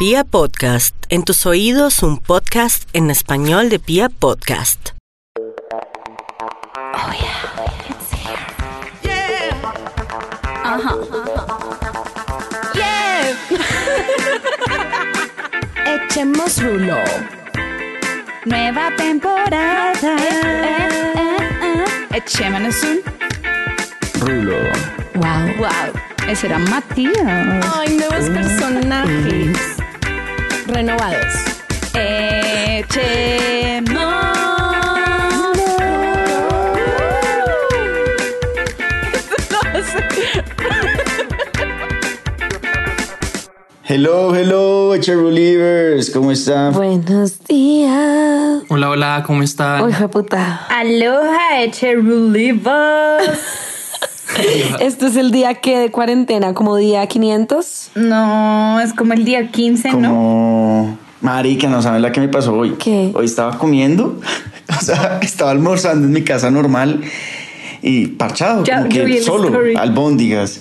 Pia Podcast, en tus oídos un podcast en español de Pia Podcast. Oh yeah, it's here. Ajá. Yeah. Echemos rulo. Nueva temporada. Eh, eh, eh. Echémonos un Rulo. wow. Wow. Ese era Matías. Ay, nuevos personajes. Renovados. Echemos. Hello, hello, Cherulivers. ¿Cómo están? Buenos días. Hola, hola, ¿cómo están? Uy, fue puta. Aloha, Cherulivos. Esto es el día que de cuarentena, como día 500. No, es como el día 15, ¿no? Como... Marica, no sabes la que me pasó hoy. ¿Qué? Hoy estaba comiendo, o sea, estaba almorzando en mi casa normal y parchado, Ya- como que solo, story. albóndigas.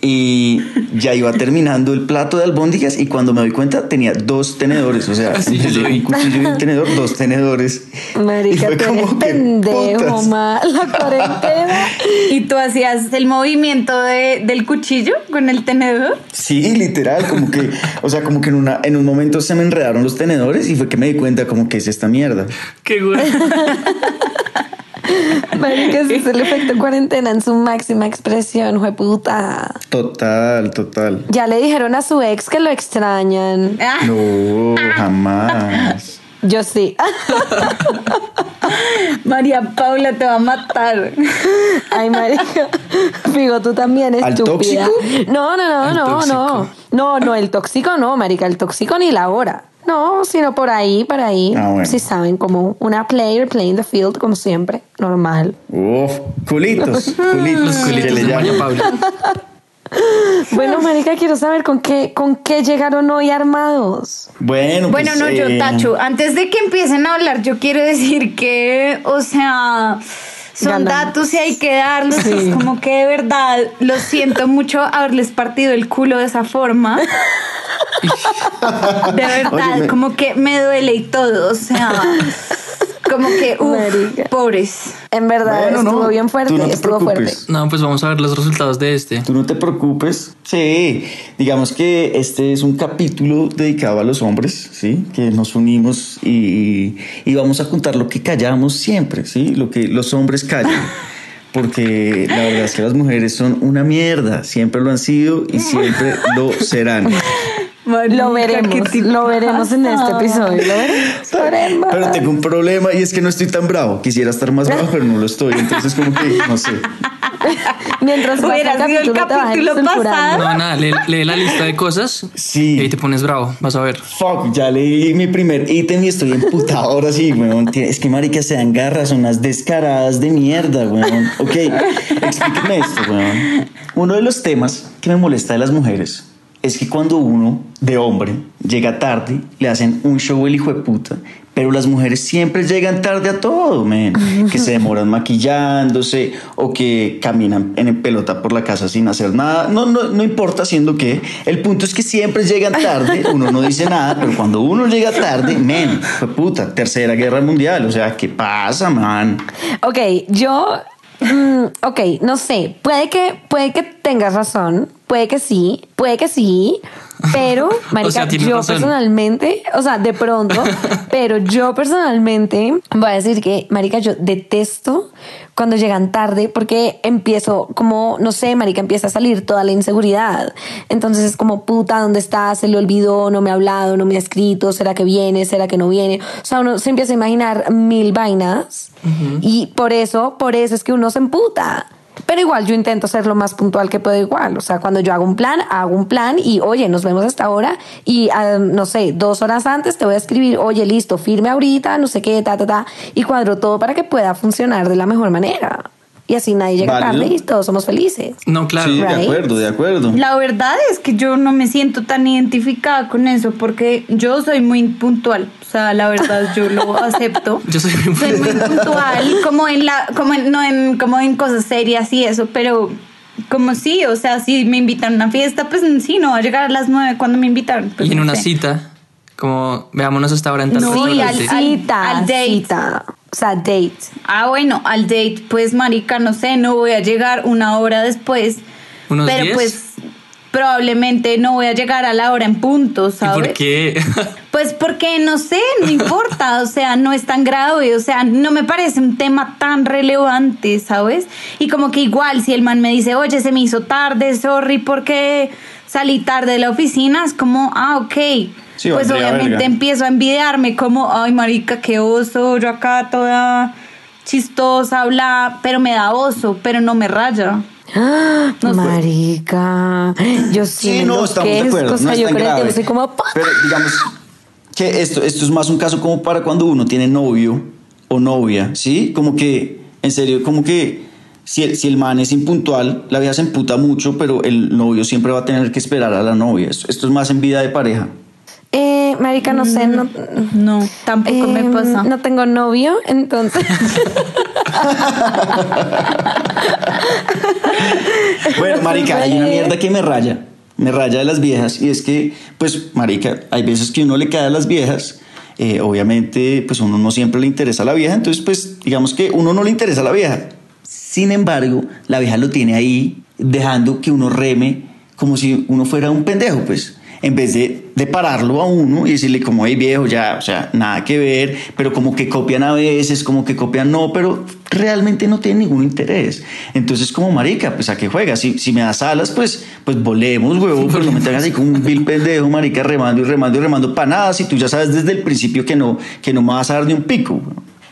Y ya iba terminando el plato de albóndigas y cuando me doy cuenta tenía dos tenedores, o sea, Sí, vi. un cuchillo y un tenedor, dos tenedores. Y Marica, fue tú como que, pendejo, ma. La cuarentena. ¿Y tú hacías el movimiento de- del cuchillo con el tenedor? Sí, literal, como que, o sea, como que en, una, en un momento se me enredaron los tenedores y fue que me di cuenta como que es esta mierda. Qué güey. Marica, ese es el efecto cuarentena en su máxima expresión, puta. Total, total. Ya le dijeron a su ex que lo extrañan. Ah, No, jamás. Yo sí. María Paula te va a matar. Ay, marica. Figo, tú también, ¿Al estúpida. tóxico? No, no, no, Al no, tóxico. no. No, no, el tóxico no, marica. El tóxico ni la hora. No, sino por ahí, por ahí. Ah, bueno. Si saben, como una player playing the field, como siempre. Normal. Uf, culitos, culitos. Los de. María Paula. Bueno, marica, quiero saber con qué, con qué llegaron hoy armados. Bueno, Bueno, pues, no, yo, eh, Tacho, antes de que empiecen a hablar, yo quiero decir que, o sea, son Ganamos. datos y hay que darlos. Sí. Es como que de verdad lo siento mucho haberles partido el culo de esa forma. De verdad, como que me duele y todo, o sea, como que, uff, pobres. En verdad, Bueno, no, estuvo bien fuerte, no estuvo preocupes. fuerte. No, pues vamos a ver los resultados de este. Tú no te preocupes. Sí, digamos que este es un capítulo dedicado a los hombres, ¿sí? Que nos unimos y, y- y vamos a contar lo que callamos siempre, ¿sí? Lo que los hombres callan. Porque la verdad es que las mujeres son una mierda. Siempre lo han sido y siempre lo serán. Lo veremos, lo veremos en este episodio. Lo veremos. Pero tengo un problema y es que no estoy tan bravo. Quisiera estar más bravo, pero no lo estoy. Entonces, como que, no sé. Mientras pasa Hubiera sido el capítulo pasado. No, nada, lee, lee la lista de cosas Sí. y ahí te pones bravo, vas a ver. Fuck, ya leí mi primer ítem y estoy emputado. Ahora sí, weón. Es que, marica, se dan garras, son unas descaradas de mierda, weón. Ok, explíqueme esto, weón. Uno de los temas que me molesta de las mujeres es que cuando uno, de hombre, llega tarde, le hacen un show el hijo de puta. Pero las mujeres siempre llegan tarde a todo, men. Que se demoran maquillándose o que caminan en pelota por la casa sin hacer nada. No, no, no importa haciendo qué. El punto es que siempre llegan tarde. Uno no dice nada, pero cuando uno llega tarde, men, fue puta, tercera guerra mundial. O sea, ¿qué pasa, man? Ok, yo. mm, ok, no sé. Puede que, puede que tengas razón. Puede que sí. Puede que sí. Pero, Marica, sea, yo razón. personalmente, o sea, de pronto, pero yo personalmente voy a decir que, Marica, yo detesto cuando llegan tarde porque empiezo como, no sé, Marica, empieza a salir toda la inseguridad. Entonces es como, puta, ¿dónde está? Se le olvidó, no me ha hablado, no me ha escrito, ¿será que viene? ¿Será que no viene? O sea, uno se empieza a imaginar mil vainas y por eso, por eso es que uno se emputa. Pero igual yo intento ser lo más puntual que puedo igual. O sea, cuando yo hago un plan, hago un plan y oye, nos vemos hasta ahora y ah, no sé, dos horas antes te voy a escribir, oye, listo, firme ahorita, no sé qué, ta, ta, ta. Y cuadro todo para que pueda funcionar de la mejor manera. Y así nadie llega Válido. tarde y todos somos felices. No, claro. Sí, de acuerdo, de acuerdo. La verdad es que yo no me siento tan identificada con eso porque yo soy muy puntual. O sea, la verdad yo lo acepto. Yo soy muy Soy muy puntual, como en la, como en, no en, como en cosas serias y eso, pero como sí, o sea, si me invitan a una fiesta, pues sí, no va a llegar a las nueve cuando me invitaron. pues, y en no una sé. cita, como veámonos hasta ahora en tal No, y al-. Cita, al date. cita. O sea, date. Ah, bueno, al date, pues marica, no sé, no voy a llegar una hora después. ¿Unos pero 10? pues probablemente no voy a llegar a la hora en punto, ¿Y ¿sabes? por qué? Pues porque no sé, no importa, o sea, no es tan grave, o sea, no me parece un tema tan relevante, ¿sabes? Y como que igual si el man me dice, oye, se me hizo tarde, sorry, porque salí tarde de la oficina, es como, ah, ok. Sí, pues obviamente verga. empiezo a envidiarme como, ay, marica, qué oso, yo acá toda chistosa, bla, pero me da oso, pero no me raya. ¡Ah! No. Marica, yo sí, no, estamos de enloquezco, acuerdo. no es yo creo que yo soy como. Pero digamos que esto, esto es más un caso como para cuando uno tiene novio o novia, ¿sí? Como que, en serio, como que si el, si el man es impuntual, la vieja se emputa mucho, pero el novio siempre va a tener que esperar a la novia. Esto, esto es más en vida de pareja. Eh, marica, no sé, no, No, tampoco me Em, pasa. No tengo novio, entonces. Bueno, marica, hay una mierda que me raya, me raya de las viejas y es que, pues, marica, hay veces que uno le cae a las viejas, eh, obviamente, pues uno no siempre le interesa a la vieja, entonces, pues, digamos que uno no le interesa a la vieja. Sin embargo, la vieja lo tiene ahí, dejando que uno reme como si uno fuera un pendejo, pues. En vez de, de pararlo a uno y decirle como, hey viejo, ya, o sea, nada que ver, pero como que copian a veces, como que copian no, pero realmente no tienen ningún interés. Entonces, como marica, pues a qué juegas. Si, si me das alas, pues, pues volemos, huevo, pero no me tengas así como un vil pendejo, marica, remando y remando y remando para nada. Si tú ya sabes desde el principio que no, que no me vas a dar ni un pico.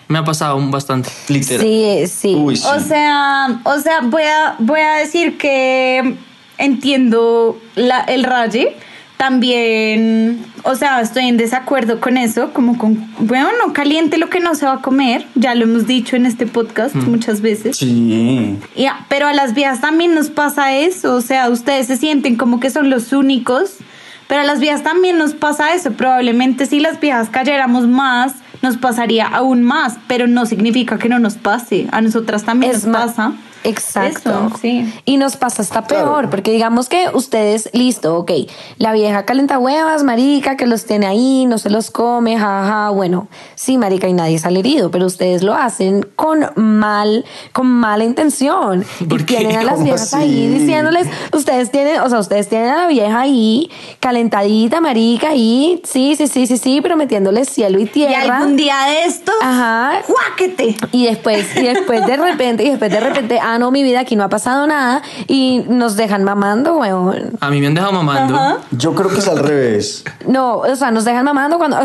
Me ha pasado bastante. literal. sí, sí. Uy, sí. O sea, o sea, voy a, voy a decir que entiendo la, el raye. También, o sea, estoy en desacuerdo con eso, como con, bueno, no caliente lo que no se va a comer, ya lo hemos dicho en este podcast muchas veces. Sí. Ya, pero a las viejas también nos pasa eso, o sea, ustedes se sienten como que son los únicos, pero a las viejas también nos pasa eso. Probablemente si las viejas cayéramos más, nos pasaría aún más, pero no significa que no nos pase. A nosotras también Es nos pasa. Exacto. Eso, sí. Y nos pasa hasta Claro. peor, porque digamos que ustedes, listo, ok, la vieja calenta huevas, marica, que los tiene ahí, no se los come, jaja, bueno, sí, marica, y nadie sale herido, pero ustedes lo hacen con mal, con mala intención. Y tienen a las ¿Cómo viejas así? ahí diciéndoles, ustedes tienen, o sea, ustedes tienen a la vieja ahí, calentadita, marica, ahí, sí, sí, sí, sí, sí, prometiéndoles cielo y Y tierra. algún día de estos, Ajá. ¡juáquete! Y después, y después de repente, y después de repente, ah, no, mi vida, aquí no ha pasado nada, y nos dejan mamando, weón. A mí me han dejado mamando. Ajá. Yo creo que es al revés. No, o sea, nos dejan mamando cuando,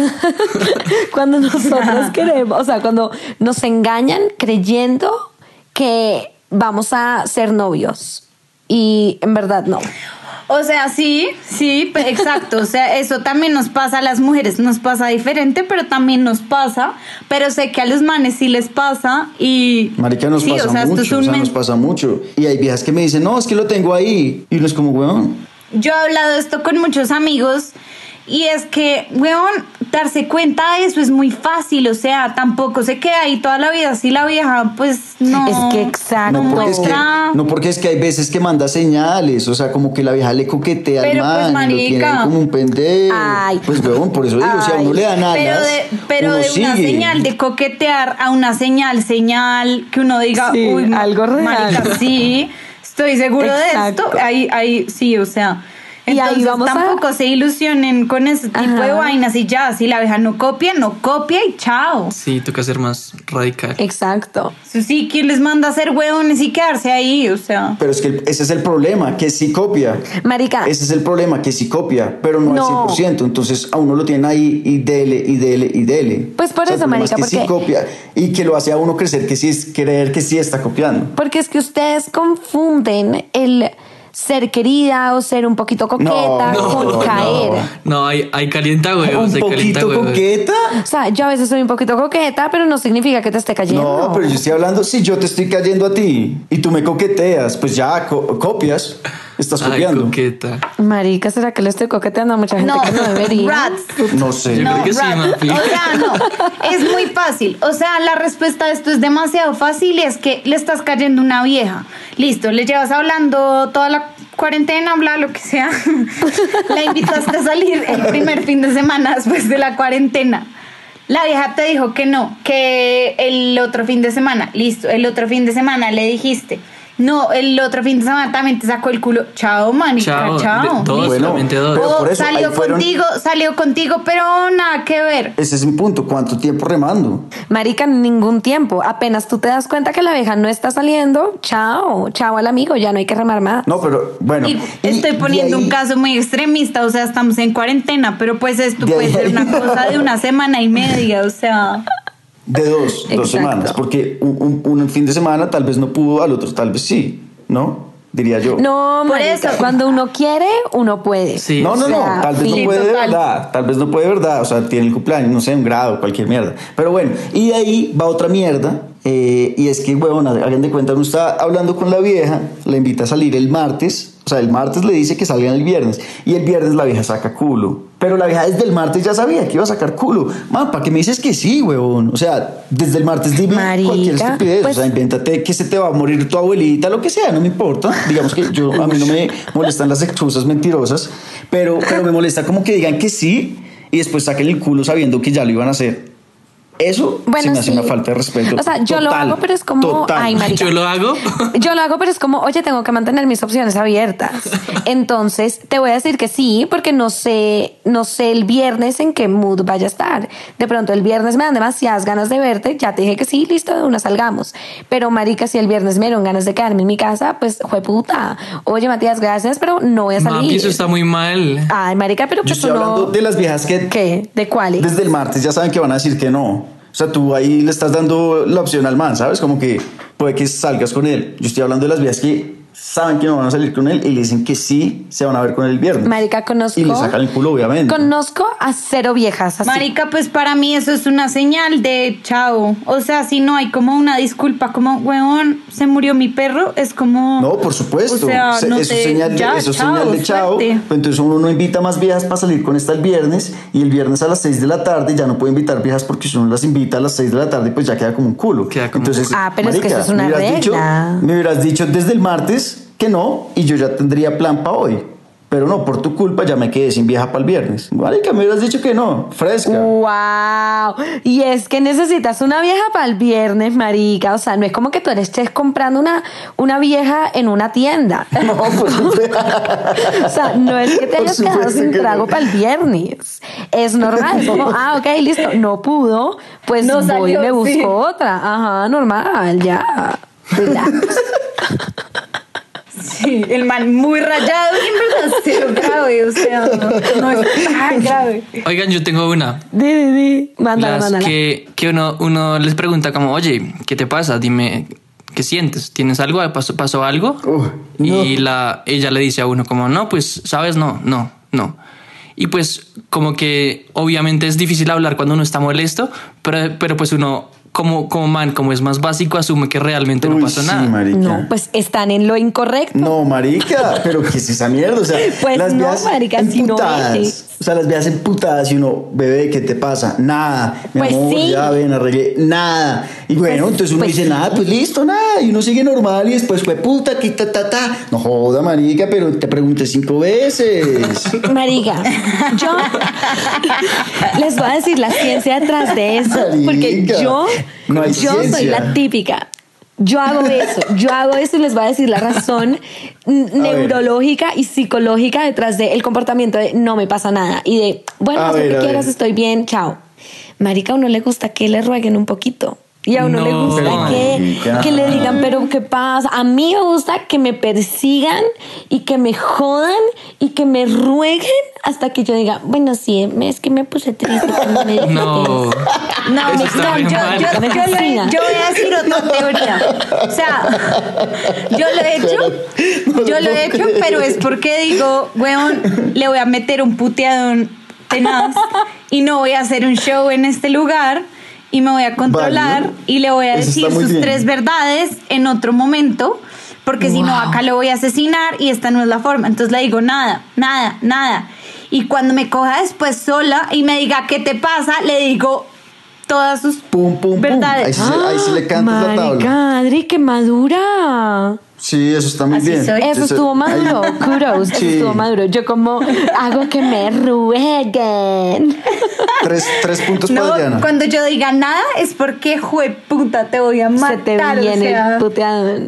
cuando nosotros queremos, o sea, cuando nos engañan creyendo que vamos a ser novios. Y en verdad no. O sea, sí, sí, exacto. O sea, eso también nos pasa a las mujeres, nos pasa diferente, pero también nos pasa. Pero sé que a los manes sí les pasa y. Marica, nos sí, pasa o sea, esto es mucho, o sea, nos pasa mucho. Y hay viejas que me dicen, no, es que lo tengo ahí. Y uno es como, weón. Yo he hablado esto con muchos amigos y es que, weón, darse cuenta de eso es muy fácil. O sea, tampoco se queda ahí toda la vida. Si la vieja, pues no. Es que exacto. No porque, es que, muestra. no porque es que hay veces que manda señales, o sea, como que la vieja le coquetea Pero, al pues, man y lo tiene ahí marica. como un pendejo. Ay. Pues weón, por eso digo, si a uno le dan alas, Pero de, pero uno de una sigue. señal de coquetear a una señal, señal que uno diga, Sí, uy, algo real. marica, sí, estoy seguro Exacto. de esto. Ahí, ahí, sí, o sea. Y ahí Entonces vamos a- tampoco se ilusionen con ese tipo de Ajá. vainas y ya, si la abeja no copia, no copia y chao. Sí, toca ser más radical. Exacto. Sí, ¿quién les manda a ser hueones y quedarse ahí? O sea. Pero es que ese es el problema, que sí copia. Marica, Ese es el problema, que sí copia, pero no, No. al 100%. Entonces a uno lo tienen ahí y dele, y dele, y dele. Pues por O sea, eso, problema es marica, que sí porque- copia y que lo hace a uno crecer, que sí es creer que sí está copiando. porque es que ustedes confunden el ser querida o ser un poquito coqueta No, con no, caer. No, hay, hay calienta huevos, ¿Un hay poquito huevos. coqueta? O sea, yo a veces soy un poquito coqueta, pero no significa que te esté cayendo. No, pero yo estoy hablando, si yo te estoy cayendo a ti y tú me coqueteas, pues ya co- copias. Estás Ay, copiando. coqueta. Marica, ¿será que le estoy coqueteando a mucha gente No, que no debería? rats. No sé. Yo No, creo que sí. O sea, no. Es muy fácil. O sea, la respuesta a esto es demasiado fácil y es que le estás cayendo una vieja. Listo, le llevas hablando toda la cuarentena, bla, lo que sea. La invitaste a salir el primer fin de semana después de la cuarentena. La vieja te dijo que no, que el otro fin de semana, listo, el otro fin de semana le dijiste. No, el otro fin de semana también te sacó el culo. Chao, manica, Chao. chao. Dos, Bueno, dos. pero O por eso, salió fueron- contigo, salió contigo, pero nada que ver. Ese es mi punto. ¿Cuánto tiempo remando? Marica, ningún tiempo. Apenas tú te das cuenta que la abeja no está saliendo, chao, chao al amigo, ya no hay que remar más. No, pero bueno. Y y- estoy y poniendo ahí- un caso muy extremista, o sea, estamos en cuarentena, pero pues esto De puede ahí- ser una cosa de una semana y media, o sea. De dos, dos semanas. Porque un, un- un fin de semana tal vez no pudo, al otro tal vez sí. ¿No? Diría yo. No, Por eso. cuando uno quiere, uno puede. Sí. No, no, O no, sea, tal vez sí, no puede de total. verdad, tal vez no puede de verdad, o sea, tiene el cumpleaños, no sé, un grado, cualquier mierda. Pero bueno, y de ahí va otra mierda, eh, y es que, huevón, hagan de cuenta, uno está hablando con la vieja, la invita a salir el martes, o sea, el martes le dice que salgan el viernes, y el viernes la vieja saca culo. Pero la vieja desde el martes ya sabía que iba a sacar culo. Man, ¿para qué me dices que sí, huevón? O sea, desde el martes dime Marica, cualquier estupidez. pues- o sea, invéntate que se te va a morir tu abuelita, lo que sea, no me importa. Digamos que yo, a mí no me molestan las excusas mentirosas, pero, pero me molesta como que digan que sí y después saquen el culo sabiendo que ya lo iban a hacer. Eso Bueno, se me hace sí. una falta de respeto. O sea, yo lo hago, pero es como, total. ay, marica. Yo lo hago. Yo lo hago, pero es como, oye, tengo que mantener mis opciones abiertas. Entonces, te voy a decir que sí, porque no sé, no sé el viernes en qué mood vaya a estar. De pronto el viernes me dan demasiadas ganas de verte, ya te dije que sí, listo, de una salgamos. Pero marica, si el viernes me dieron ganas de quedarme en mi casa, pues fue puta. Oye, Matías, gracias, pero no voy a salir. Mapi, eso está muy mal. Ay, marica, pero Yo pues estoy no. hablando de las viejas que ¿Qué? ¿De cuáles? desde el martes ya saben que van a decir que no. O sea, tú ahí le estás dando la opción al man, ¿sabes? Como que puede que salgas con él. Yo estoy hablando de las viejas que saben que no van a salir con él y le dicen que sí se van a ver con él el viernes. Marica, conozco. Y le sacan el culo, obviamente. Conozco a cero viejas así. Marica, pues para mí eso es una señal de chao. O sea, si no hay como una disculpa, como, weón, se murió mi perro, es como. No, por supuesto. O sea, Se- no eso es señal de, ya, eso es chao, señal de chao. suerte. Pues Entonces uno no invita más viejas para salir con esta el viernes y el viernes a las 6 de la tarde ya no puede invitar viejas porque si uno las invita a las 6 de la tarde pues ya queda como un culo. Queda como- Entonces, Ah, pero es que eso es una me dicho- me hubieras dicho desde el martes que no y yo ya tendría plan para hoy. Pero no, por tu culpa ya me quedé sin vieja para el viernes. Marica, me hubieras dicho que no, fresca. Wow. Y es que necesitas una vieja para el viernes, marica. O sea, no es como que tú eres estés comprando una, una vieja en una tienda. No, pues, O sea, no es que te Por hayas quedado supuesto sin que no. trago para el viernes. Es normal. Es como, ah, ok, listo. No pudo. Pues No voy y salió, me busco sí. otra. Ajá, normal, ya. Relax. Sí, el man muy rayado y en verdad grave, o sea, no es tan grave. Oigan, yo tengo una. Di, di, di. Mándala, Las mándala. que, que uno, uno les pregunta como, oye, ¿qué te pasa? Dime, ¿qué sientes? ¿Tienes algo? ¿Pasó, pasó algo? No. Y la, ella le dice a uno como, no, pues, ¿sabes? No, no, no. Y pues como que obviamente es difícil hablar cuando uno está molesto, pero, pero pues uno como, como man, como es más básico, asume que realmente no pasó sí, nada. marica. No, pues están en lo incorrecto. No, marica, pero ¿qué es esa mierda? O sea, Pues las no, marica, si no emputadas. O sea, las viejas emputadas y uno, bebé, ¿qué te pasa? Nada. Mi Pues amor, sí. ya ven, arreglé. Nada. Y bueno, Pues- entonces uno pues dice, sí. nada, pues listo, nada. Y uno sigue normal y después fue puta, aquí, ta, ta, ta. No joda, marica, pero te pregunté cinco veces. Marica, yo les voy a decir la ciencia detrás de eso, porque yo, no yo soy la típica. Yo hago eso, yo hago eso y les voy a decir la razón neurológica y psicológica detrás del comportamiento de no me pasa nada y de, bueno, haz lo que quieras, ver. estoy bien, chao. Marica, a uno le gusta que le rueguen un poquito. Y a uno le gusta que, que le digan, pero ¿qué pasa? A mí me gusta que me persigan y que me jodan y que me rueguen hasta que yo diga, bueno, sí, es que me puse triste cuando me No. eso". No, no, yo, yo, yo, lo he- yo voy a decir otra teoría. O sea, yo lo he hecho, yo lo he hecho, pero es porque digo, weón, le voy a meter un puteadón tenaz y no voy a hacer un show en este lugar y me voy a controlar Válido. y le voy a Eso decir sus bien. tres verdades en otro momento. porque si no acá lo voy a asesinar y esta no es la forma. Entonces le digo nada, nada, nada. Y cuando me coja después sola y me diga qué te pasa, le digo todas sus Pum, pum, pum. verdades. Ahí sí, ahí sí le cantas la tabla. Adri, qué madura. Sí, eso está muy Así bien. soy. Eso estuvo maduro, kudos, eso estuvo maduro. Yo como hago que me rueguen. Tres, tres puntos No, para Diana. cuando yo diga nada es porque, jueputa, te voy a matar. Se te o viene sea. el puteado.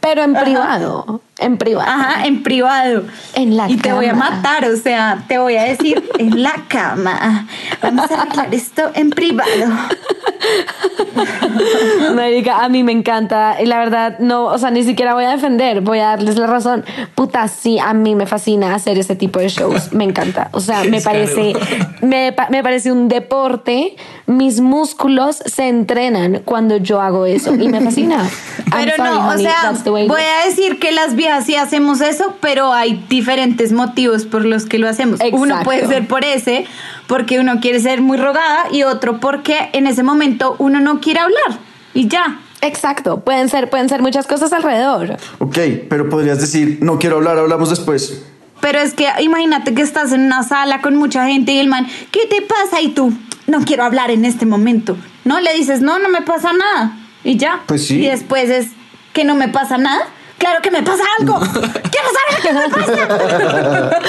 Pero en privado, en privado. Ajá, en privado. En la y te voy a cama. matar, o sea, te voy a decir en la cama. Vamos a arreglar esto en privado. Marica, a mí me encanta y la verdad no, o sea, ni siquiera voy a defender, voy a darles la razón. Puta, sí, a mí me fascina hacer ese tipo de shows, me encanta. O sea, me parece me, pa- me parece un deporte, mis músculos se entrenan cuando yo hago eso y me fascina. I'm Pero sorry, no, o sea, that's the way it voy a decir que las viejas sí hacemos eso, pero hay diferentes motivos por los que lo hacemos. Uno Exacto. puede ser por ese, porque uno quiere ser muy rogada, y otro porque en ese momento uno no quiere hablar. Y ya. Exacto, pueden ser pueden ser muchas cosas alrededor. Ok, pero podrías decir, no quiero hablar, hablamos después. Pero es que imagínate que estás en una sala con mucha gente y el man, ¿qué te pasa? Y tú, no quiero hablar en este momento. No le dices, no, no me pasa nada. Y ya. Pues sí. Y después es que no me pasa nada. Claro que me pasa algo. Quiero saber qué me pasa.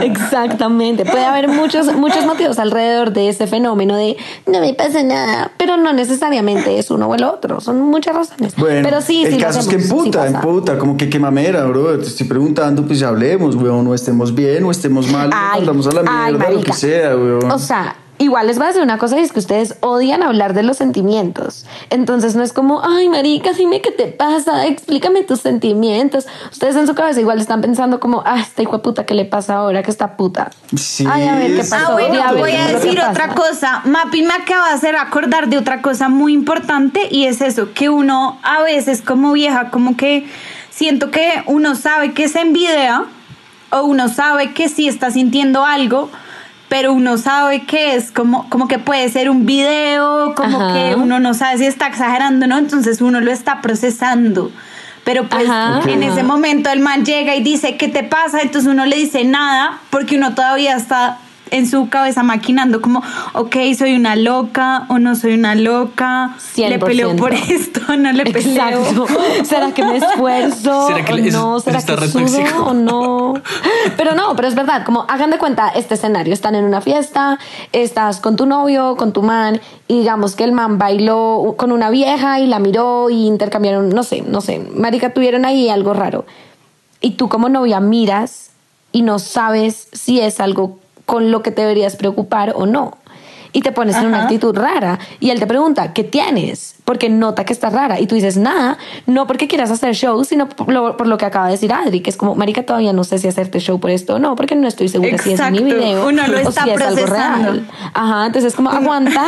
Exactamente. Puede haber muchos, muchos motivos alrededor de ese fenómeno de no me pasa nada, pero no necesariamente es uno o el otro. Son muchas razones. Bueno, pero sí, el sí caso es que hacemos, sí emputa, emputa, como que qué mamera, bro. Te estoy preguntando, pues hablemos, weón. No estemos bien, o estemos mal, Ay, andamos a la ay, mierda, lo que sea, weón. O sea, igual les voy a decir una cosa y es que ustedes odian hablar de los sentimientos. Entonces no es como, ay, marica, dime qué te pasa, explícame tus sentimientos. Ustedes en su cabeza igual están pensando como, ah, esta hijo puta, ¿qué le pasa ahora? que está puta? Sí, Ay, a ver qué pasó. Ah, bueno, Di, a ver, voy a ¿qué es lo que decir pasa? otra cosa. Mapi me acaba de hacer acordar de otra cosa muy importante y es eso, que uno a veces como vieja, como que siento que uno sabe que se envidia o uno sabe que sí está sintiendo algo, pero uno sabe que es como, como que puede ser un video, como Ajá. que uno no sabe si está exagerando, ¿no? Entonces uno lo está procesando. Pero pues Ajá, en ese momento el man llega y dice, ¿qué te pasa? Entonces uno le dice nada porque uno todavía está en su cabeza maquinando como, ok, soy una loca o no soy una loca, le 100%. peleo por esto, no le peleo. Exacto. ¿Será que me esfuerzo ¿Será que o le- es- no? ¿Será está que sudo o no? Pero no, pero es verdad, como hagan de cuenta este escenario, están en una fiesta, estás con tu novio, con tu man, y digamos que el man bailó con una vieja y la miró y intercambiaron, no sé, no sé, marica, tuvieron ahí algo raro. Y tú como novia miras y no sabes si es algo con lo que te deberías preocupar o no. Y te pones en una actitud rara. Y él te pregunta, ¿qué tienes? Porque nota que estás rara. Y tú dices, nada, no porque quieras hacer show, sino por lo, por lo que acaba de decir Adri, que es como, Marica, todavía no sé si hacerte show por esto o no, porque no estoy segura si es mi video Uno lo o si es algo real. Ajá, entonces es como, aguanta,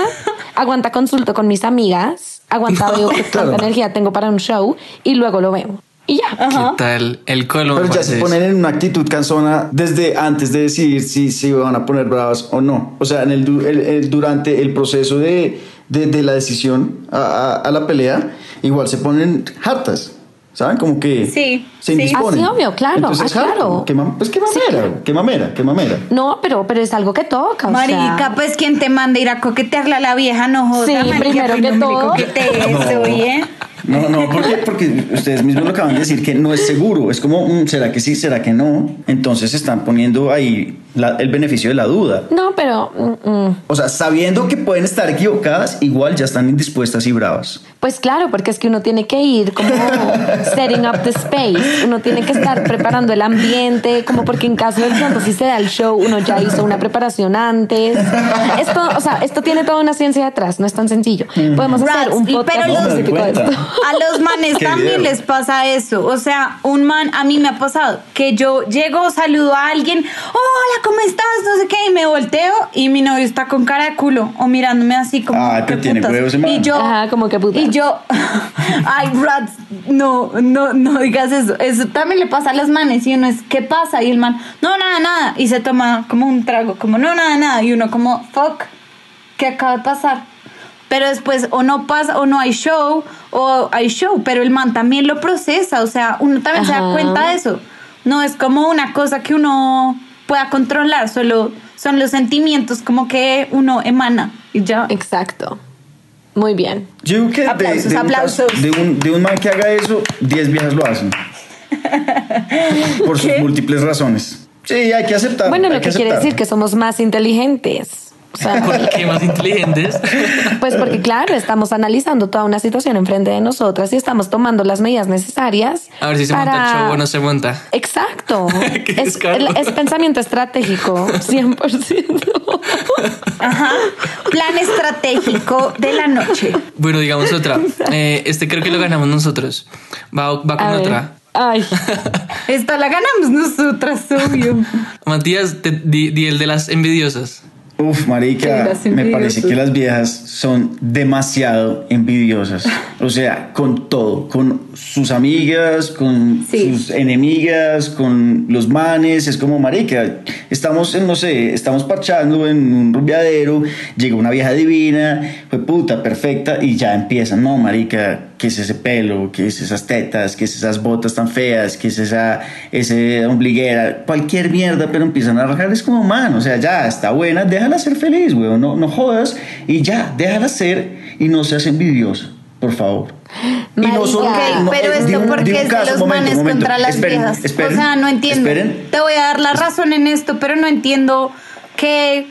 aguanta, consulto con mis amigas, aguanta, veo qué Claro. energía tengo para un show y luego lo veo. Y ya. ¿Qué tal el colon? Pero ya se eso? ponen en una actitud cansona desde antes de decidir si si van a poner bravas o no. O sea, en el, du- el- el- durante el proceso de, de- de la decisión a, a- a la pelea, igual se ponen hartas. ¿Saben? Como que Sí, se sí. indisponen. Ah, sí, obvio, claro, Entonces, ah, claro. Qué mam- pues qué mamera, qué mamera, qué mamera. No, pero, pero es algo que toca. o Marica, sea. pues quien te manda ir a coquetearle a la vieja, no joda. Sí, marica, primero que todo. eso, ¿bien? No, no, ¿por qué? Porque ustedes mismos lo acaban de decir que no es seguro. Es como, mm, ¿será que sí? ¿Será que no? Entonces están poniendo ahí la- el beneficio de la duda. No, pero mm, mm. O sea, sabiendo que pueden estar equivocadas, igual ya están indispuestas y bravas. pues claro, porque es que uno tiene que ir como setting up the space, uno tiene que estar preparando el ambiente, como porque en caso de pronto si se da el show, uno ya hizo una preparación antes. Esto, o sea, esto tiene toda una ciencia detrás, no es tan sencillo. Podemos hacer Rats, un podcast pero los- específico de esto. A los manes Qué también les pasa eso. O sea, un man, a mí me ha pasado que yo llego, saludo a alguien, hola, ¿cómo estás? No sé qué, y me volteo y mi novio está con cara de culo o mirándome así como. Ay, pero ¿qué tiene putas? huevos man. Y yo. Ajá, como que putas. Y yo. Ay, Rats, no, no, no digas eso. Eso también le pasa a los manes y uno es, ¿qué pasa? Y el man, no, nada, nada. Y se toma como un trago, como, no, nada, nada. Y uno, como, fuck, ¿qué acaba de pasar? pero después o no pasa o no hay show o hay show, pero el man también lo procesa, o sea, uno también se da cuenta de eso. No es como una cosa que uno pueda controlar, solo son los sentimientos como que uno emana y ya. Exacto. Muy bien. Yo digo que Aplausos, de, un aplausos. caso- de un, de un man que haga eso, 10 viejas lo hacen. Por sus ¿Qué? múltiples razones. Sí, hay que aceptar. Bueno, lo que quiere decir que somos más inteligentes. O sea, ¿Por qué más inteligentes? Pues porque claro, estamos analizando toda una situación enfrente de nosotras y estamos tomando las medidas necesarias. A ver si se monta el show o no se monta. Exacto. Es, es pensamiento estratégico, 100%. Ajá. Plan estratégico de la noche. Bueno, digamos otra. Eh, este creo que lo ganamos nosotros. Va, va con A ver. otra. Ay, Esta la ganamos nosotras, obvio. Matías, te- di, di el de las envidiosas. Uf, marica, me parece que las viejas son demasiado envidiosas. O sea, con todo, con sus amigas, con Sí. sus enemigas, con los manes. Es como, marica, estamos en, no sé, estamos parchando en un rumbeadero, llega una vieja divina, fue puta, perfecta, y ya empiezan, no, marica, ¿qué es ese pelo? ¿Qué es esas tetas? ¿Qué es esas botas tan feas? ¿Qué es esa ese ombliguera? Cualquier mierda, pero empiezan a rajar. Es como, man, o sea, ya está buena, déjala ser feliz, weón, no, no jodas y ya, déjala ser y no seas envidiosa, por favor. Y Marica. solo- Ok, no, pero eh, esto un- porque es de caso, los momento, manes momento. contra las Esperen, viejas. esperen, o sea, no entiendo. esperen. Te voy a dar la razón en esto, pero no entiendo que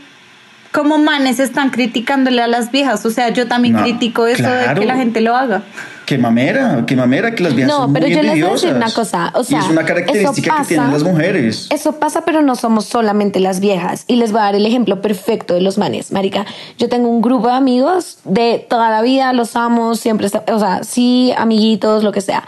como manes están criticándole a las viejas. O sea, yo también No, critico eso de claro. que la gente lo haga. Qué mamera, qué mamera que las viejas No, son pero muy yo les voy a decir una cosa, o sea, y es una característica que pasa- tienen las mujeres. Eso pasa, pero no somos solamente las viejas. Y les voy a dar el ejemplo perfecto de los manes, marica. Yo tengo un grupo de amigos de toda la vida, los amo, siempre, está- o sea, sí, amiguitos, lo que sea.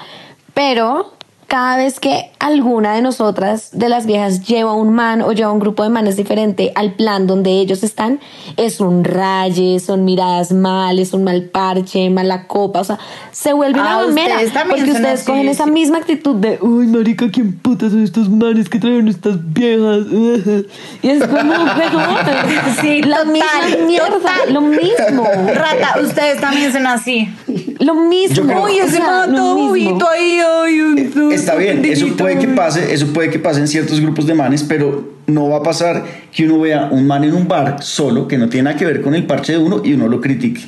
Pero cada vez que alguna de nosotras, de las viejas, lleva un man o lleva un grupo de manes diferente al plan donde ellos están, es un raye, son miradas mal, es un mal parche, mala copa, o sea, se vuelve Ah, una mamera. ustedes también Porque ustedes así, cogen esa misma actitud de, uy, marica, ¿quién putas son estos manes que traen estas viejas? Y es como, Sí, la total, misma mierda, total. lo mismo, Rata, ustedes también son así. lo mismo. Uy, ese o sea, man lo todo mismo. bobito ahí. Ay, un- Está bien, eso pendejito, puede que pase, eso puede que pase en ciertos grupos de manes, pero no va a pasar que uno vea un man en un bar solo que no tiene nada que ver con el parche de uno y uno lo critique.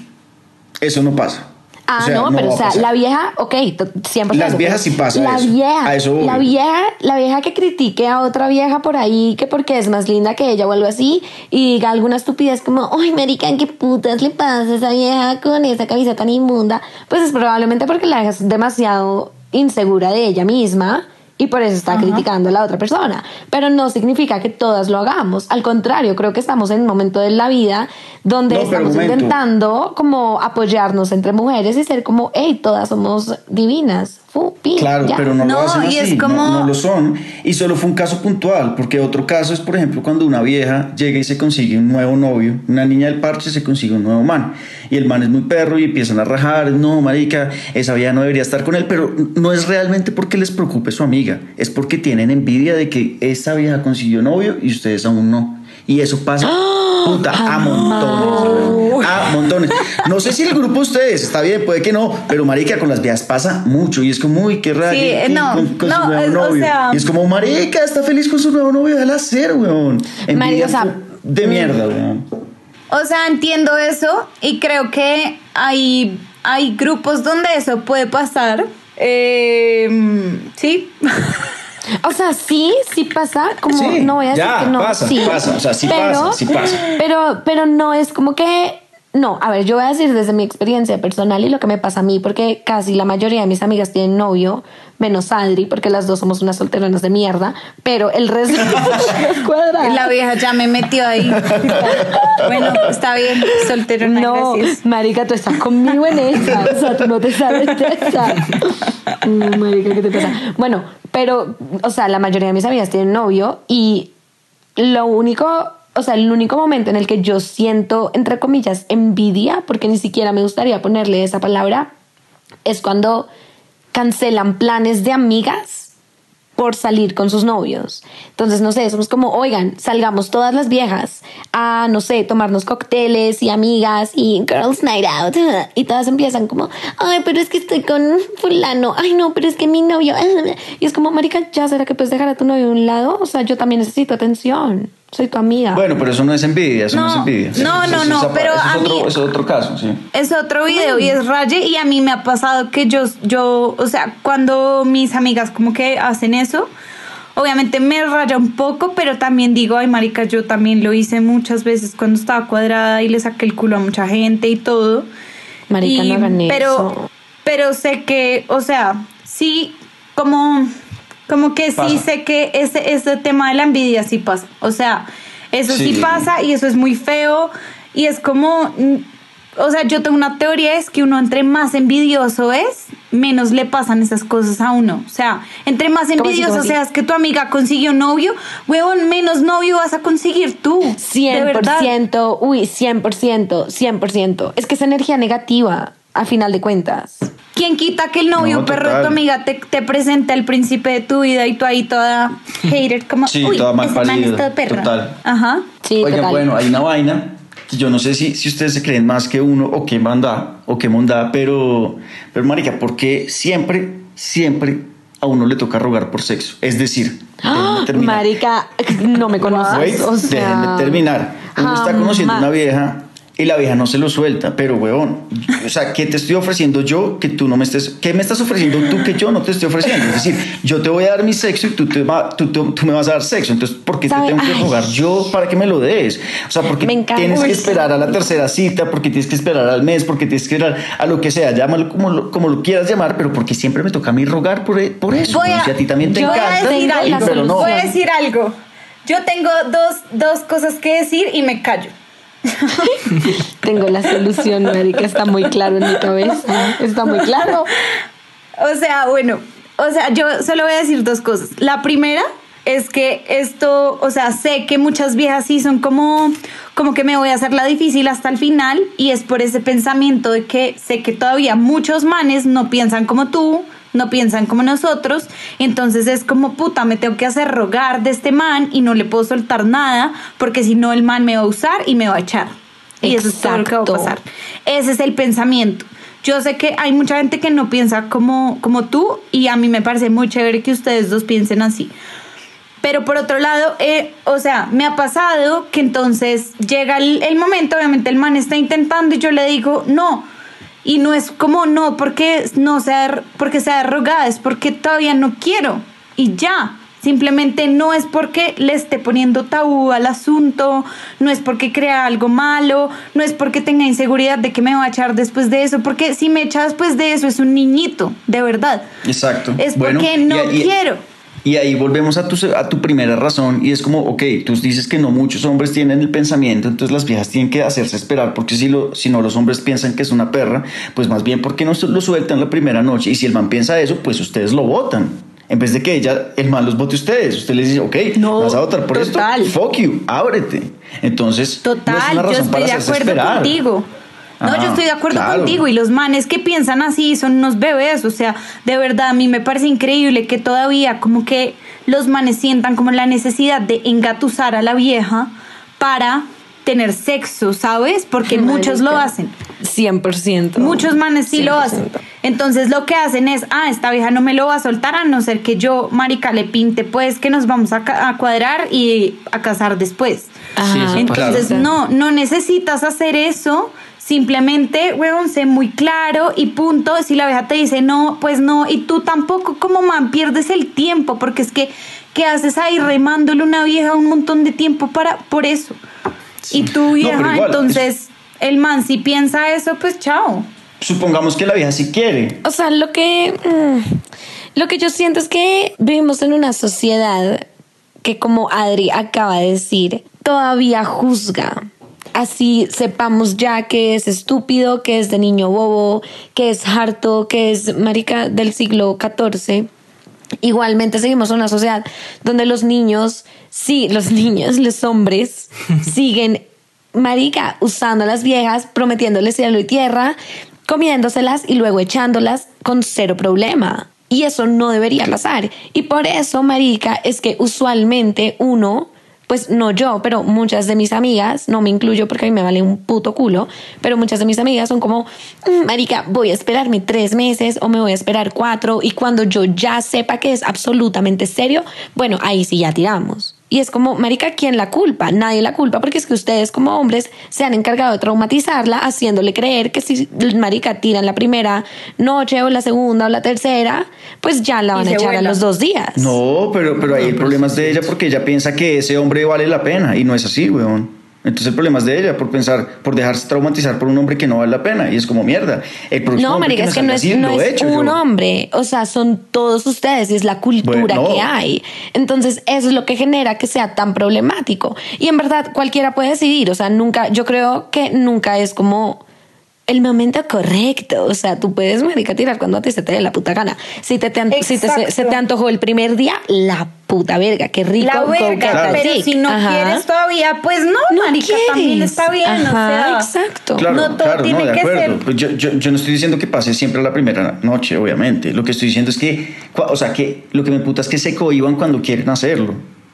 Eso no pasa. Ah, O sea, no, no pero o sea, la vieja, ok, 100%. Las viejas sí pasa La eso. vieja, A eso la vieja, la vieja que critique a otra vieja por ahí que porque es más linda que ella o algo así y diga alguna estupidez como, ay, marica, ¿qué putas le pasa a esa vieja con esa camisa tan inmunda? Pues es probablemente porque la vieja es demasiado insegura de ella misma y por eso está criticando a la otra persona. Pero no significa que todas lo hagamos. Al contrario, creo que estamos en un momento de la vida donde No, estamos intentando como apoyarnos entre mujeres y ser como, hey, todas somos divinas. Claro, ya. pero no, No, lo hacen y así, es como- no, no lo son. Y solo fue un caso puntual, porque otro caso es, por ejemplo, cuando una vieja llega y se consigue un nuevo novio, una niña del parche se consigue un nuevo man, y el man es muy perro y empiezan a rajar, no, marica, esa vieja no debería estar con él, pero no es realmente porque les preocupe su amiga, es porque tienen envidia de que esa vieja consiguió novio y ustedes aún no. Y eso pasa, puta, a montones, a montones. No sé si el grupo de ustedes está bien, puede que no, pero marica, con las viejas pasa mucho y es como, uy, qué raro. Sí, eh, no, no, es- o sea- y es como, marica, está feliz con su nuevo novio, déjala ser, weón. Marica, o sea, de mierda, weón. O sea, entiendo eso y creo que hay, hay grupos donde eso puede pasar. Eh, sí. O sea, sí, sí pasa, como Sí, no voy a decir ya, que no. pasa, sí, pasa, o sea, sí pasa, sí pasa. Pero, pero no es como que. No, a ver, yo voy a decir desde mi experiencia personal y lo que me pasa a mí, porque casi la mayoría de mis amigas tienen novio, menos Adri, porque las dos somos unas solteronas de mierda, pero el resto es cuadrada. La vieja ya me metió ahí. bueno, está bien, soltero, No, gracias. marica, tú estás conmigo en esa. O sea, tú no te sales de. No, marica, ¿qué te pasa? Bueno, pero, o sea, la mayoría de mis amigas tienen novio y lo único, o sea, el único momento en el que yo siento, entre comillas, envidia, porque ni siquiera me gustaría ponerle esa palabra, es cuando cancelan planes de amigas por salir con sus novios. Entonces, no sé, somos como, oigan, salgamos todas las viejas a, no sé, tomarnos cócteles y amigas y girls night out. Y todas empiezan como, ay, pero es que estoy con fulano. Ay, no, pero es que mi novio. Y es como, marica, ya será que puedes dejar a tu novio a un lado. O sea, yo también necesito atención. Soy tu amiga. Bueno, pero eso no es envidia, eso no, es envidia. no, Eso- no, eso no, pero a es otro, mí- es otro caso, sí. Es otro video y es raye y a mí me ha pasado que yo, yo, o sea, cuando mis amigas como que hacen eso, obviamente me raya un poco, pero también digo, ay marica, yo también lo hice muchas veces cuando estaba cuadrada y le saqué el culo a mucha gente y todo. Marica, Y- no hagan pero, eso. Pero sé que, o sea, sí, como, como que sí Pasa. sé que ese, ese tema de la envidia sí pasa. O sea, eso sí, Sí. pasa y eso es muy feo. Y es como, mm, o sea, yo tengo una teoría, es que uno entre más envidioso es, menos le pasan esas cosas a uno. O sea, entre más envidioso así? seas que tu amiga consiguió novio, huevón, menos novio vas a conseguir tú. De verdad. 100%, uy, 100%, 100%. Es que es energía negativa, a final de cuentas. ¿Quién quita que el novio No, perro de tu amiga te, te presente al príncipe de tu vida y tú ahí toda hater, como, Sí, uy, toda mal ese man parida, es todo perro. total. Ajá. Sí, Oigan, total. bueno, hay una vaina que yo no sé si, si ustedes se creen más que uno o que manda o que monda, pero, pero marica, porque siempre, siempre a uno le toca rogar por sexo. Es decir, ¡Ah! Marica, no me conoces. Wait, o sea, déjenme terminar. Uno está conociendo jamás. una vieja y la vieja no se lo suelta, pero weón, o sea, ¿qué te estoy ofreciendo yo que tú no me estés, qué me estás ofreciendo tú que yo no te estoy ofreciendo? Es decir, yo te voy a dar mi sexo y tú, te va- tú, tú- tú me vas a dar sexo, entonces, ¿por qué te ¿Sabe? tengo que rogar yo para que me lo des? O sea, porque encanta. tienes que esperar a la tercera cita, porque tienes que esperar al mes, porque tienes que esperar a lo que sea, llámalo como lo, como lo quieras llamar, pero porque siempre me toca a mí rogar por, e- por eso. Voy a, si a ti también te yo voy a encanta, decir algo. no. Voy a decir algo. Yo tengo dos, dos cosas que decir y me callo. Tengo la solución, Marica, está muy claro en mi cabeza. Está muy claro. O sea, bueno, o sea, yo solo voy a decir dos cosas. La primera es que esto, o sea, sé que muchas viejas sí son como, como que me voy a hacer la difícil hasta el final y es por ese pensamiento de que sé que todavía muchos manes no piensan como tú, no piensan como nosotros, entonces es como puta, me tengo que hacer rogar de este man y no le puedo soltar nada porque si no el man me va a usar y me va a echar. Y eso es todo lo que va a pasar. Ese es el pensamiento. Yo sé que hay mucha gente que no piensa como, como tú y a mí me parece muy chévere que ustedes dos piensen así. Pero por otro lado, eh, o sea, me ha pasado que entonces llega el, el momento, obviamente el man está intentando y yo le digo, no. Y no es como no, porque no sea, porque sea rogada, es porque todavía no quiero. Y ya. Simplemente no es porque le esté poniendo tabú al asunto, no es porque crea algo malo, no es porque tenga inseguridad de que me va a echar después de eso, porque si me echa después de eso es un niñito, de verdad. Exacto. Es Bueno, porque y no quiero. Y ahí volvemos a tu, a tu primera razón y es como, ok, tú dices que no muchos hombres tienen el pensamiento, entonces las viejas tienen que hacerse esperar porque si, lo, si no los hombres piensan que es una perra, pues más bien porque no se lo sueltan la primera noche y si el man piensa eso, pues ustedes lo votan. En vez de que ella, el man los vote a ustedes, usted les dice, ok, No, vas a votar por total. esto, fuck you, ábrete. Entonces, no es Total, una yo razón estoy para de acuerdo esperar. contigo. No, yo estoy de acuerdo claro. contigo y los manes que piensan así son unos bebés, o sea, de verdad a mí me parece increíble que todavía como que los manes sientan como la necesidad de engatusar a la vieja para tener sexo, ¿sabes? Porque muchos lo hacen. 100%. Muchos manes sí lo 100%. hacen. Entonces lo que hacen es, ah, esta vieja no me lo va a soltar a no ser que yo, marica, le pinte, pues que nos vamos a, ca- a cuadrar y a casar después. Sí, Entonces, pasa. no, no necesitas hacer eso. Simplemente, weón, sé muy claro y punto. Si la vieja te dice no, pues no. Y tú tampoco, como man, pierdes el tiempo. Porque es que, ¿qué haces ahí remándole una vieja un montón de tiempo para, por eso? Y tú, vieja, igual, entonces, el man, si piensa eso, pues chao. Supongamos que la vieja sí quiere. O sea, lo que, mm, lo que yo siento es que vivimos en una sociedad que, como Adri acaba de decir, todavía juzga. Así sepamos ya que es estúpido, que es de niño bobo, que es harto, que es marica del siglo XIV. Igualmente seguimos en una sociedad donde los niños, sí, los niños, los hombres, siguen, marica, usando a las viejas, prometiéndoles cielo y tierra, comiéndoselas y luego echándolas con cero problema. Y eso no debería pasar. Y por eso, marica, es que usualmente uno pues no yo, pero muchas de mis amigas, no me incluyo porque a mí me vale un puto culo, pero muchas de mis amigas son como, "Mm, marica, voy a esperarme tres meses o me voy a esperar cuatro y cuando yo ya sepa que es absolutamente serio, bueno, ahí sí ya tiramos. Y es como, marica, ¿quién la culpa? Nadie la culpa porque es que ustedes como hombres se han encargado de traumatizarla haciéndole creer que si marica tiran la primera noche o la segunda o la tercera, pues ya la van a echar a vuela. los dos días. No, pero, pero ahí el problema es de ella porque ella piensa que ese hombre vale la pena y no es así, weón. Entonces el problema es de ella por pensar, por dejarse traumatizar por un hombre que no vale la pena y es como mierda. El No, hombre marica, es que no es, no es hecho un yo. hombre, o sea, son todos ustedes y es la cultura Bueno, no. que hay. Entonces, eso es lo que genera que sea tan problemático. Y en verdad, cualquiera puede decidir, o sea, nunca, yo creo que nunca es como el momento correcto, o sea, tú puedes, marica, tirar cuando a ti se te dé la puta gana. Si, te, te si te- se, Exacto. se te antojó el primer día, la puta verga, qué rico. La verga, that pero si no Ajá. quieres todavía, pues no, No marica, también quieres. está bien, o Ajá, sea. exacto. Claro, No todo claro, tiene no, de que acuerdo. ser- Yo, yo, yo no estoy diciendo que pase siempre la primera noche, obviamente. Lo que estoy diciendo es que, o sea, que lo que me puta es que se cohiban cuando quieren hacerlo.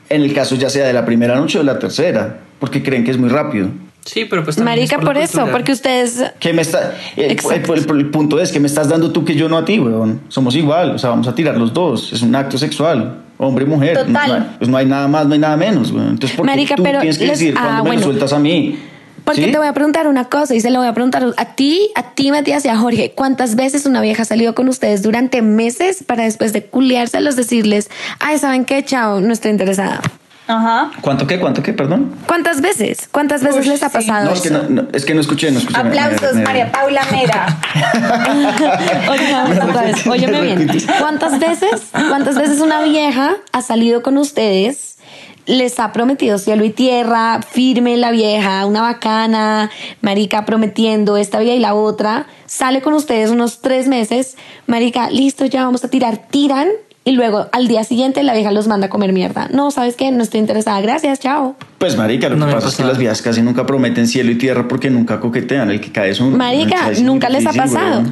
En el caso ya sea de la primera noche o de la tercera, porque creen que es muy rápido. Sí, pero pues también es Marica, por la eso, cultura. porque ustedes ¿Qué me está, el, Exacto. el- el- el punto es que me estás dando tú que yo no a ti, weón. Somos igual, o sea, vamos a tirar los dos. Es un acto sexual, hombre y mujer. Total. no hay, pues no hay nada más, no hay nada menos. Entonces, ¿por qué Marica, tú pero tienes que les- decir ah, cuando me bueno. lo sueltas a mí? Porque ¿Sí? te voy a preguntar una cosa y se lo voy a preguntar a ti, a ti, Matías y a Jorge. ¿Cuántas veces una vieja ha salido con ustedes durante meses para después de culiárselos decirles, ay, ¿saben qué? Chao, no estoy interesada. Ajá. ¿Cuánto qué? ¿Cuánto qué? Perdón. ¿Cuántas veces? ¿Cuántas veces Uy, les ha sí. pasado No, es que eso? no, no, es que no escuché, no escuché. Aplausos, Me- me- María Paula Mera. Oiga, otra vez, óyeme bien. ¿Cuántas veces, cuántas veces una vieja ha salido con ustedes? Les ha prometido cielo y tierra, firme la vieja, una bacana, marica prometiendo esta vida y la otra. Sale con ustedes unos tres meses, marica, listo, ya vamos a tirar, tiran. Y luego al día siguiente la vieja los manda a comer mierda. No, ¿sabes qué? No estoy interesada. Gracias, chao. Pues marica, lo No que pasa es que las viejas casi nunca prometen cielo y tierra porque nunca coquetean. El que cae es un... Marica, es nunca les ha pasado.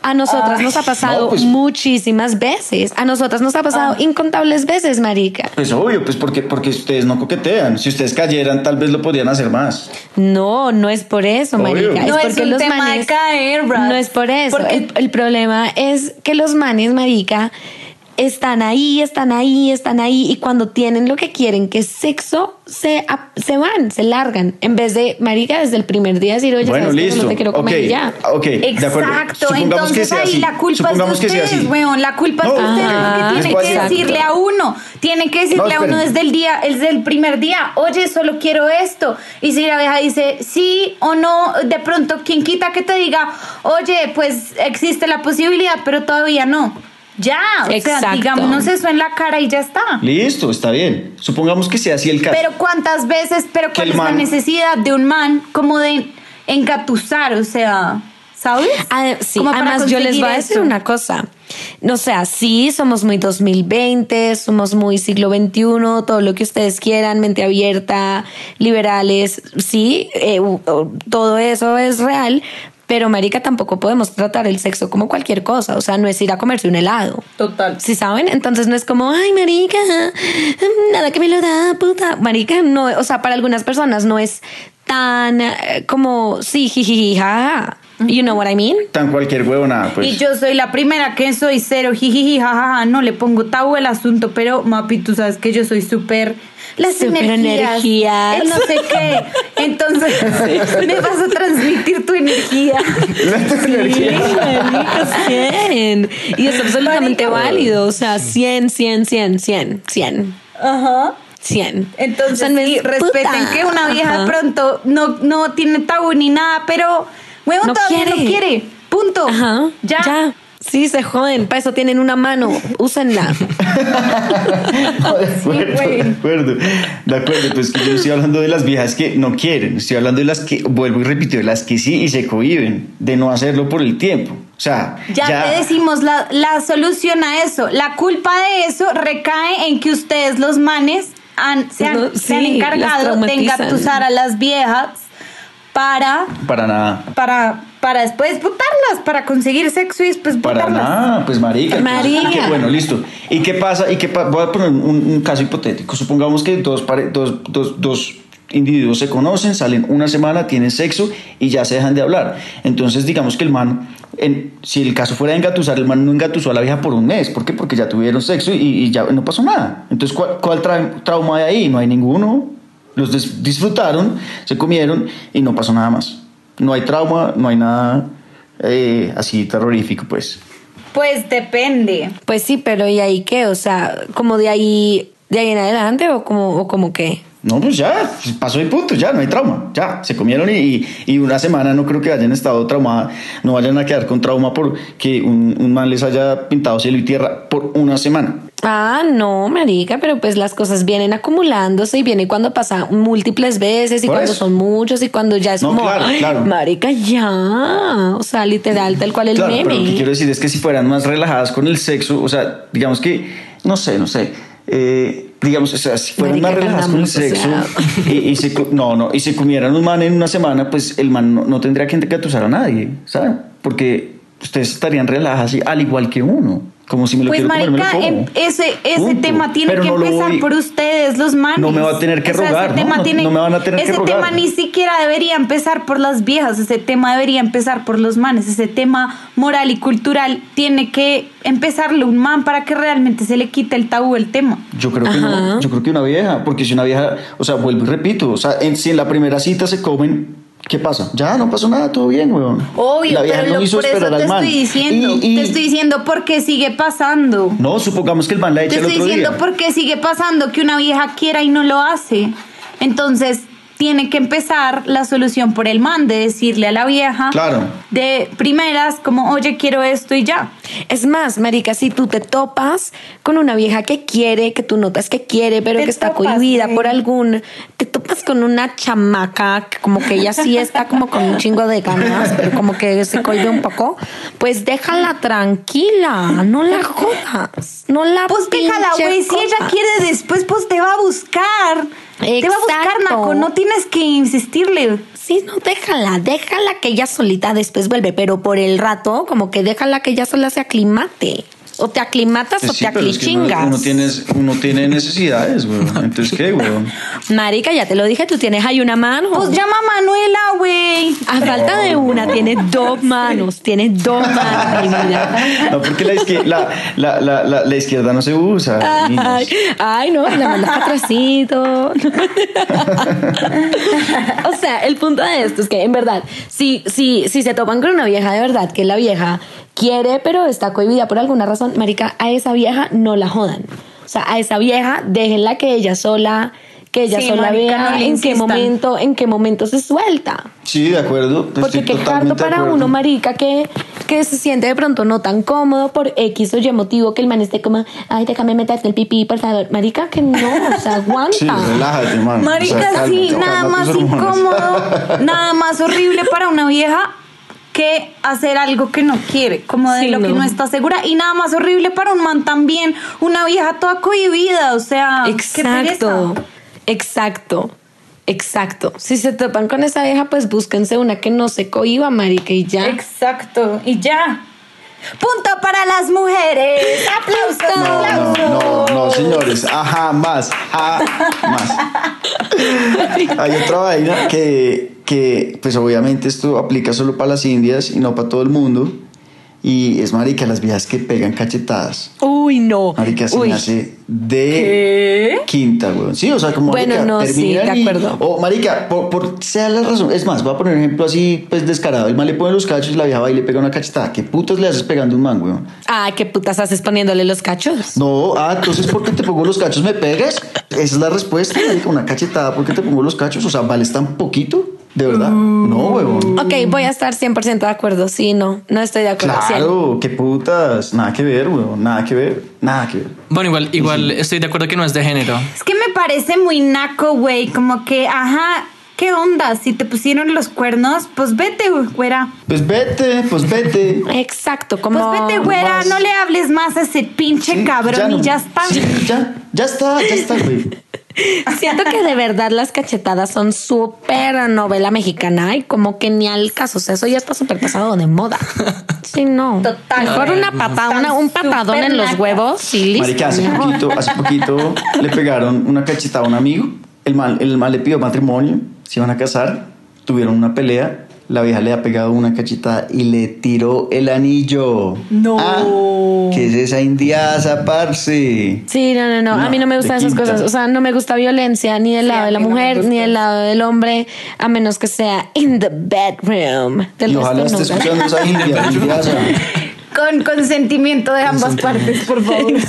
A nosotras Ay, nos ha pasado no, pues- muchísimas veces. A nosotras nos ha pasado incontables veces, marica. Pues obvio, pues porque, porque ustedes no coquetean. Si ustedes cayeran, tal vez lo podrían hacer más. No, no es por eso, Obvio. marica. No es es porque un los tema de manes. caer, Brad. No es por eso. Porque- El, el problema es que los manes, marica, están ahí, están ahí, están ahí. Y cuando tienen lo que quieren, que es sexo, se, se van, se largan. En vez de, marica, desde el primer día decir, oye, bueno, listo. no te quiero comer ok, y ya. ok. Exacto, que entonces ahí así. la culpa es de que ustedes, weón, la culpa es de ustedes porque Les tienen que decirle a uno, tienen que decirle No, a uno desde el día, desde el primer día, oye, solo quiero esto. Y si la vieja dice sí o no, de pronto, quien quita que te diga, oye, pues existe la posibilidad, pero todavía no. Ya, o Exacto. sea, digámonos eso en la cara y ya está. Listo, está bien. Supongamos que sea así el caso. Pero cuántas veces, pero cuál es la necesidad de un man como de engatusar, o sea, ¿sabes? Ah, sí, además yo les voy a decir eso. una cosa. No sea, sí, somos muy 2020, somos muy siglo XXI, todo lo que ustedes quieran, mente abierta, liberales, sí, eh, todo eso es real, pero marica tampoco podemos tratar el sexo como cualquier cosa, o sea, no es ir a comerse un helado. Total. ¿Sí saben? Entonces no es como, ay, marica, nada que me lo da, puta. Marica, no, o sea, para algunas personas no es tan eh, como, sí, jiji, jaja. You know what I mean? Tan cualquier huevona, pues. Y yo soy la primera que soy cero, jijiji, jajaja, no le pongo tabú el asunto, pero Mapi, tú sabes que yo soy súper... Las Súper energías, energías. el no sé qué. Entonces, me vas a transmitir tu energía. marica, 100. Y es absolutamente Marica. válido. O sea, 100, 100, 100, 100, 100, Ajá. 100. Entonces, O sea, no es sí, respeten puta. que una vieja Ajá. pronto no, no tiene tabú ni nada, pero, huevo, No todavía no quiere. quiere. Punto. Ajá. Ya. Ya. Sí, se joden. Para eso tienen una mano. Úsenla. de acuerdo, de acuerdo. De acuerdo, pues que yo estoy hablando de las viejas que no quieren, estoy hablando de las que, vuelvo y repito, de las que sí y se cohiben de no hacerlo por el tiempo. O sea, Ya, te decimos la, la solución a eso. La culpa de eso recae en que ustedes, los manes, han, se, han, No, se han encargado de engatusar a las viejas para, Para nada. para para después botarlas, para conseguir sexo y después Para botarlas. nada, pues marica. Marica. ¿Y qué- bueno, listo. ¿Y qué pasa? ¿Y qué pa- Voy a poner un, un caso hipotético. Supongamos que dos, pare- dos, dos, dos individuos se conocen, salen una semana, tienen sexo y ya se dejan de hablar. Entonces, digamos que el man, en- si el caso fuera de engatusar, el man no engatusó a la vieja por un mes. ¿Por qué? Porque ya tuvieron sexo y, y ya no pasó nada. Entonces, ¿cuál, cuál tra- trauma hay ahí? No hay ninguno. Los dis- disfrutaron, se comieron y no pasó nada más. No hay trauma, no hay nada eh, así terrorífico, pues. Pues depende. Pues sí, pero ¿y ahí qué? O sea, como de ahí, de ahí en adelante o como, o como qué? No, pues ya, pues pasó y punto, ya, no hay trauma, ya, se comieron y, y, una semana no creo que hayan estado traumada, no vayan a quedar con trauma por que un, un man les haya pintado cielo y tierra por una semana. Ah, no, marica, pero pues las cosas vienen acumulándose y viene cuando pasa múltiples veces y cuando eso. son muchos y cuando ya es No, como, claro, "Ay, claro. marica, ya. O sea, literal, tal cual el claro, meme. pero lo que quiero decir es que si fueran más relajadas con el sexo, o sea, digamos que, no sé, no sé, eh, digamos, o sea, si fueran Marica, más relajadas con el sexo y, y se, no, no, y se comieran un man en una semana, pues el man no, no tendría que engatusar a nadie, ¿saben? Porque ustedes estarían relajadas y- al igual que uno. Como si me lo Pues quiero comer, me lo marica, como. em- ese, ese Punto. tema tiene Pero que no empezar voy- por ustedes, los manes. No me va a tener que O sea, rogar, ese ¿no? tema No- tiene- no me van a tener que ese rogar. tema ni siquiera debería empezar por las viejas, ese tema debería empezar por los manes, ese tema moral y cultural tiene que empezarle un man para que realmente se le quite el tabú el tema. Yo creo que no, yo creo que una vieja, porque si una vieja, o sea, vuelvo y repito, o sea, en- si en la primera cita se comen, ¿qué pasa? Ya no pasó nada, todo bien, weón. Obvio, la vieja pero no lo- hizo por eso esperar te estoy diciendo, Y- y- te estoy diciendo por qué sigue pasando. No, supongamos que el man la Te echa el estoy diciendo día. por qué sigue pasando que una vieja quiera y no lo hace. Entonces, tiene que empezar la solución por el man, de decirle a la vieja Claro. de primeras como, oye, quiero esto y ya. Es más, marica, si tú te topas con una vieja que quiere, que tú notas que quiere, pero Te que está topas, cohibida por algún, te topas con una chamaca, que como que ella sí está como con un chingo de ganas, pero como que se cohibe un poco, pues déjala tranquila, no la jodas, no la Pues déjala, güey, si ella quiere después, pues te va a buscar. Te va a buscar. Naco, no tienes que insistirle. Sí, no, déjala, déjala que ella solita después vuelve, pero por el rato, como que déjala que ella sola se aclimate. O te aclimatas Pues o te pero es que uno, aclichingas. uno tiene, uno tiene necesidades, weón. Entonces, ¿qué, weón? Marica, ya te lo dije, tú tienes ahí una mano. Pues llama a Manuela, güey. A falta de una, tienes dos manos, tienes dos manos, mi vida. No, porque la, izquier- la, la, la, la, la izquierda no se usa. Ay, ay, no, la mandas para atrásito. o sea, el punto de esto es que en verdad, si, si, si se topan con una vieja de verdad, que la vieja quiere, pero está cohibida por alguna razón, marica, a esa vieja no la jodan. O sea, a esa vieja déjenla que ella sola, que ella Sí, sola marica, vea no en qué momento, en qué momento se suelta. Sí, de acuerdo. Porque qué harto para uno, marica, que, que se siente de pronto no tan cómodo por X o Y motivo que el man esté como, ay, déjame meterte el pipí, por favor. Marica, que no, o sea, aguanta. Sí, relájate, man. Marica, O sea, cálmate, sí, nada más incómodo, nada más horrible para una vieja que hacer algo que no quiere, como de Sí, lo que no. está segura. Y nada más horrible para un man también, una vieja toda cohibida, o sea, Exacto, exacto, exacto. Si se topan con esa vieja, pues búsquense una que no se cohiba, marica, y ya. Exacto, y ya. Punto para las mujeres. Aplausos, No, no, aplausos. no, no, señores. Ajá, más. Jamás. Hay otra vaina que, que, pues obviamente esto aplica solo para las indias y no para todo el mundo. Y es marica, las viejas que pegan cachetadas. Uy, no. Marica, se Uy. me hace de quinta, weón. Sí, o sea, como Bueno, marica, no, sí, de y-. O, marica, por, por sea la razón. Es más, voy a poner un ejemplo así, pues descarado. El man le pone los cachos y la vieja va y le pega una cachetada. ¿Qué putas le haces pegando un man, weón? Ay, qué putas haces poniéndole los cachos. No, ah, entonces porque te pongo los cachos me pegas. Esa es la respuesta, marica, una cachetada porque te pongo los cachos. O sea, ¿vales tan poquito? ¿De verdad? No, weón. Ok, voy a estar 100% de acuerdo. Sí, no, no estoy de acuerdo. Claro, qué putas. Nada que ver, weón. Nada que ver. Nada que ver. Bueno, igual, igual estoy de acuerdo que no es de género. Es que me parece muy naco, güey. Como que, ajá, ¿qué onda? Si te pusieron los cuernos, pues vete, güera. Pues vete, pues vete. Exacto, como. Pues vete, güera. más. No le hables más a ese pinche Sí, cabrón no. y ya está. Sí, ya, ya está, ya está, güey. Siento que de verdad las cachetadas son súper novela mexicana y como que ni al caso. O sea, eso ya está súper pasado de moda. Sí, no. Total. Mejor una patada, una- un patadón en los huevos y listo. Marica, hace poquito, hace poquito le pegaron una cachetada a un amigo. El mal, el mal le pidió matrimonio, se iban a casar, tuvieron una pelea. La vieja le ha pegado una cachetada y le tiró el anillo. No. Ah, ¿Qué es esa indiaza, parce? Sí, no, no, no, A mí no me gustan esas quinta. cosas. O sea, no me gusta violencia ni del Sí, lado de la no mujer ni del lado del hombre, a menos que sea in the bedroom. Del Y ojalá esté no. escuchando esa india, indiaza. Con consentimiento de ambas partes, por favor.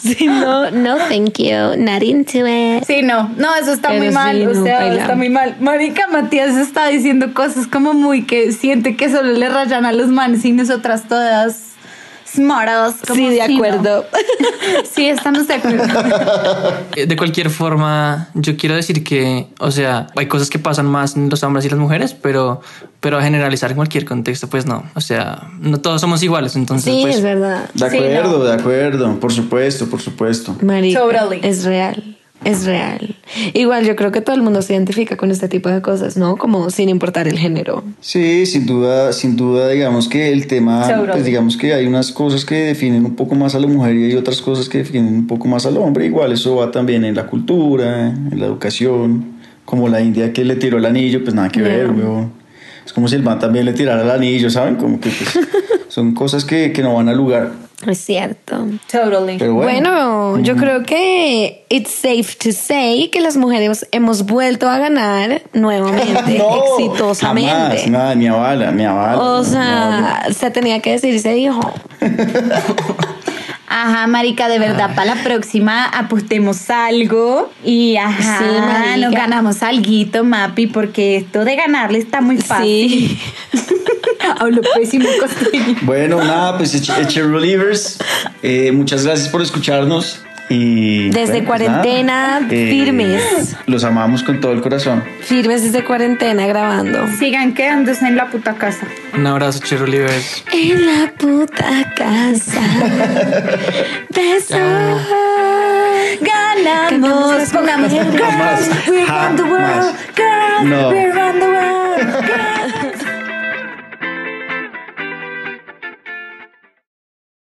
Sí, no, no, thank you. Not into it. Sí, no, no, eso está Pero muy mal, sí, o sea, está muy mal. Marica Matías está diciendo cosas como muy que siente que solo le rayan a los manes y nosotras todas smartas. como Sí, de acuerdo. Sí, estamos de acuerdo. De cualquier forma, yo quiero decir que, o sea, hay cosas que pasan más en los hombres y las mujeres, pero, pero a generalizar en cualquier contexto, pues no. O sea, no todos somos iguales, entonces, Sí, pues, es verdad. De Sí, acuerdo, no. de acuerdo, por supuesto, por supuesto. Marica, Totally. es real. Es real. Igual yo creo que todo el mundo se identifica con este tipo de cosas, ¿no? Como sin importar el género. Sí, sin duda, sin duda, digamos que el tema, Seguro. pues digamos que hay unas cosas que definen un poco más a la mujer y hay otras cosas que definen un poco más al hombre. Igual eso va también en la cultura, en la educación, como la India que le tiró el anillo, pues nada que ver, weón. Es como si el man también le tirara el anillo, ¿saben? Como que pues, son cosas que, que no van al lugar. Es cierto. Totally. Pero bueno. Bueno, yo creo que it's safe to say que las mujeres hemos vuelto a ganar nuevamente, No, exitosamente. Jamás, nada, mi avala, mi avala. O avala. sea, se tenía que decir y se dijo. Ajá, marica, de verdad, para la próxima apostemos algo y ajá, Sí, nos ganamos alguito, Mapi, porque esto de ganarle está muy fácil. Sí. Hablo pésimo costeño. Bueno, nada, pues eche, Relievers. Eh, muchas gracias por escucharnos. Y, Desde bueno, pues cuarentena, nada, firmes. Los amamos con todo el corazón. Firmes desde cuarentena grabando. Sigan quedándose en la puta casa. un abrazo, Olivers. En la puta casa. Besos. Ganamos, pongamos Girls, we run the world, girls, No. we run the world, girls.